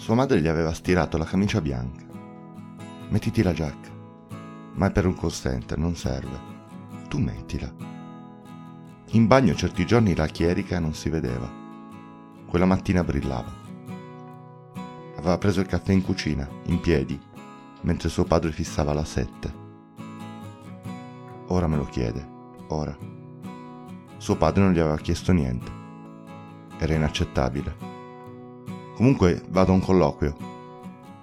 Sua madre gli aveva stirato la camicia bianca. Mettiti la giacca. Ma è per un call non serve. Tu mettila. In bagno certi giorni la chierica non si vedeva. Quella mattina brillava. Aveva preso il caffè in cucina, in piedi, mentre suo padre fissava la sette. Ora me lo chiede, ora. Suo padre non gli aveva chiesto niente. Era inaccettabile. Comunque vado a un colloquio.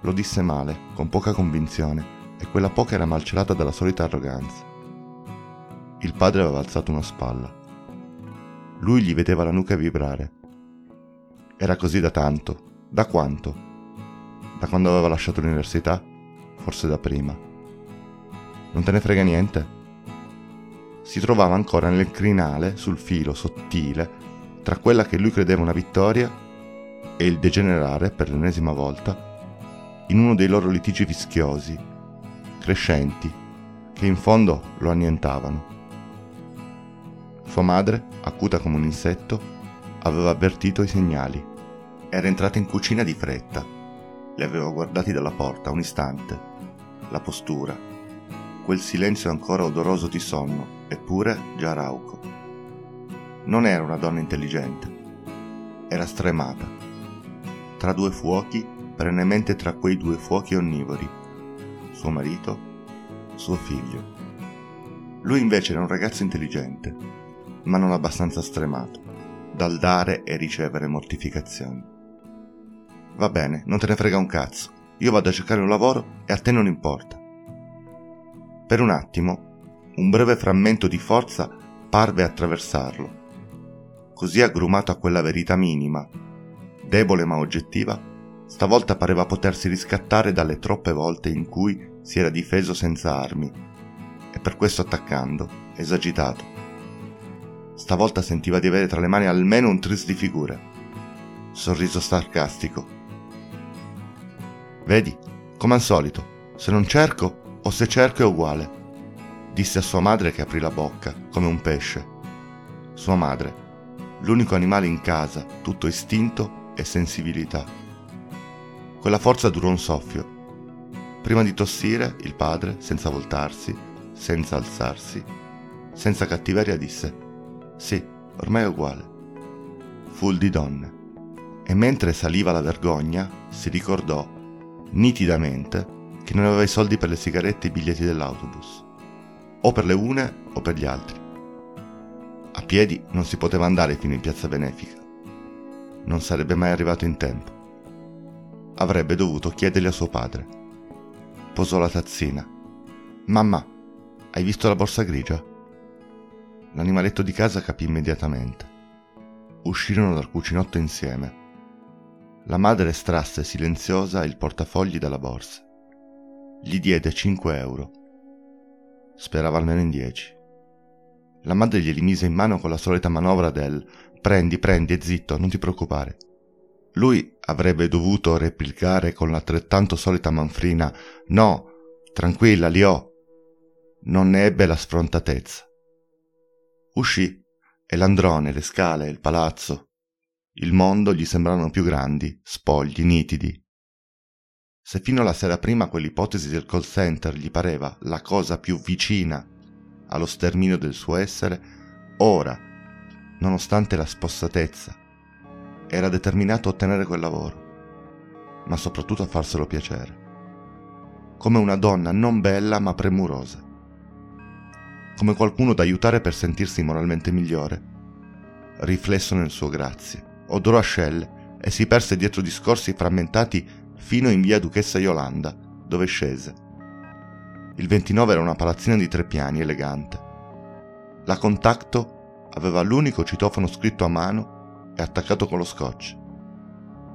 Lo disse male, con poca convinzione, e quella poca era malcelata dalla solita arroganza. Il padre aveva alzato una spalla. Lui gli vedeva la nuca vibrare. Era così da tanto. Da quanto? Da quando aveva lasciato l'università? Forse da prima. Non te ne frega niente? Si trovava ancora nel crinale, sul filo sottile, tra quella che lui credeva una vittoria e il degenerare, per l'ennesima volta, in uno dei loro litigi vischiosi, crescenti, che in fondo lo annientavano. Sua madre, acuta come un insetto, aveva avvertito i segnali. Era entrata in cucina di fretta. Li aveva guardati dalla porta un istante. La postura, quel silenzio ancora odoroso di sonno, eppure già rauco. Non era una donna intelligente. Era stremata. Tra due fuochi, perennemente tra quei due fuochi onnivori. Suo marito, suo figlio. Lui invece era un ragazzo intelligente, ma non abbastanza stremato, dal dare e ricevere mortificazioni. Va bene, non te ne frega un cazzo. Io vado a cercare un lavoro e a te non importa. Per un attimo, un breve frammento di forza parve attraversarlo così aggrumato a quella verità minima, debole ma oggettiva, stavolta pareva potersi riscattare dalle troppe volte in cui si era difeso senza armi, e per questo attaccando, esagitato. Stavolta sentiva di avere tra le mani almeno un tris di figure. Sorriso sarcastico. Vedi, come al solito, se non cerco o se cerco è uguale, disse a sua madre che aprì la bocca, come un pesce. Sua madre, l'unico animale in casa, tutto istinto e sensibilità. Quella forza durò un soffio. Prima di tossire, il padre, senza voltarsi, senza alzarsi, senza cattiveria, disse: Sì, ormai è uguale. Fu il di donne. E mentre saliva la vergogna, si ricordò, nitidamente, che non aveva i soldi per le sigarette e i biglietti dell'autobus. O per le une o per gli altri. A piedi non si poteva andare fino in piazza benefica. Non sarebbe mai arrivato in tempo. Avrebbe dovuto chiedergli a suo padre. Posò la tazzina. Mamma, hai visto la borsa grigia? L'animaletto di casa capì immediatamente. Uscirono dal cucinotto insieme. La madre estrasse silenziosa il portafogli dalla borsa. Gli diede 5 euro. Sperava almeno in 10. La madre glieli mise in mano con la solita manovra del prendi, prendi e zitto, non ti preoccupare. Lui avrebbe dovuto replicare con l'altrettanto solita manfrina no, tranquilla, li ho. Non ne ebbe la sfrontatezza. Uscì e l'androne, le scale, il palazzo, il mondo gli sembrarono più grandi, spogli, nitidi. Se fino alla sera prima quell'ipotesi del call center gli pareva la cosa più vicina allo sterminio del suo essere, ora, nonostante la spossatezza, era determinato a ottenere quel lavoro, ma soprattutto a farselo piacere, come una donna non bella ma premurosa, come qualcuno da aiutare per sentirsi moralmente migliore, riflesso nel suo grazie, odorò ascelle e si perse dietro discorsi frammentati fino in via Duchessa Yolanda, dove scese il 29 era una palazzina di tre piani elegante. La Contacto aveva l'unico citofono scritto a mano e attaccato con lo scotch.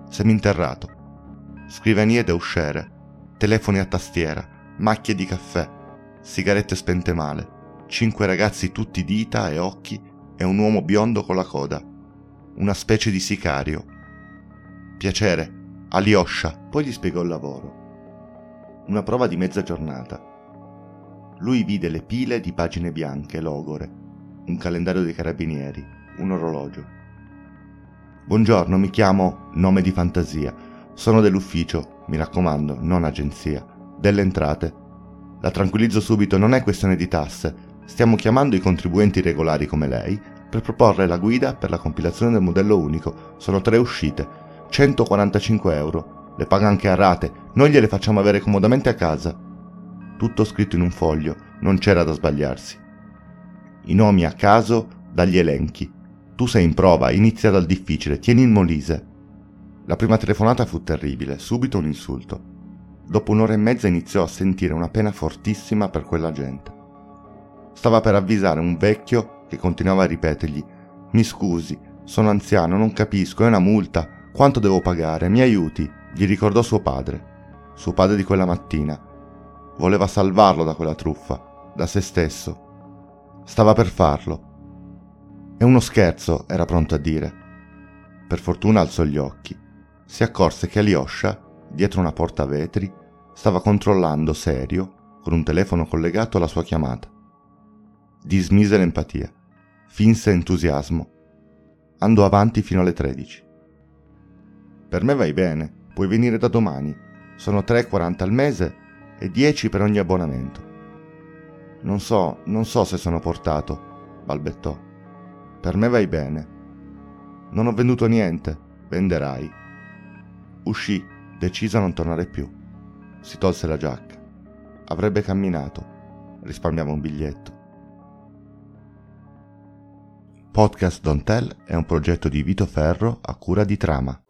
Seminterrato. Scrivanie da uscire, telefoni a tastiera, macchie di caffè, sigarette spente male, cinque ragazzi tutti dita e occhi e un uomo biondo con la coda. Una specie di sicario. Piacere, Alioscia, poi gli spiegò il lavoro. Una prova di mezza giornata lui vide le pile di pagine bianche, logore, un calendario dei carabinieri, un orologio. Buongiorno, mi chiamo nome di fantasia. Sono dell'ufficio, mi raccomando, non agenzia, delle entrate. La tranquillizzo subito, non è questione di tasse. Stiamo chiamando i contribuenti regolari come lei per proporre la guida per la compilazione del modello unico. Sono tre uscite, 145 euro. Le paga anche a rate, noi gliele facciamo avere comodamente a casa. Tutto scritto in un foglio, non c'era da sbagliarsi. I nomi a caso dagli elenchi. Tu sei in prova, inizia dal difficile, tieni il Molise. La prima telefonata fu terribile, subito un insulto. Dopo un'ora e mezza iniziò a sentire una pena fortissima per quella gente. Stava per avvisare un vecchio che continuava a ripetergli Mi scusi, sono anziano, non capisco, è una multa, quanto devo pagare, mi aiuti, gli ricordò suo padre, suo padre di quella mattina. Voleva salvarlo da quella truffa, da se stesso. Stava per farlo. È uno scherzo, era pronto a dire. Per fortuna alzò gli occhi. Si accorse che Alyosha, dietro una porta a vetri, stava controllando serio, con un telefono collegato alla sua chiamata. Dismise l'empatia, finse entusiasmo. Andò avanti fino alle 13. Per me vai bene, puoi venire da domani. Sono 3,40 al mese e 10 per ogni abbonamento. Non so, non so se sono portato, balbettò. Per me vai bene. Non ho venduto niente, venderai. Uscì, deciso a non tornare più. Si tolse la giacca. Avrebbe camminato. Risparmiava un biglietto. Podcast Don't Tell è un progetto di Vito Ferro a cura di Trama.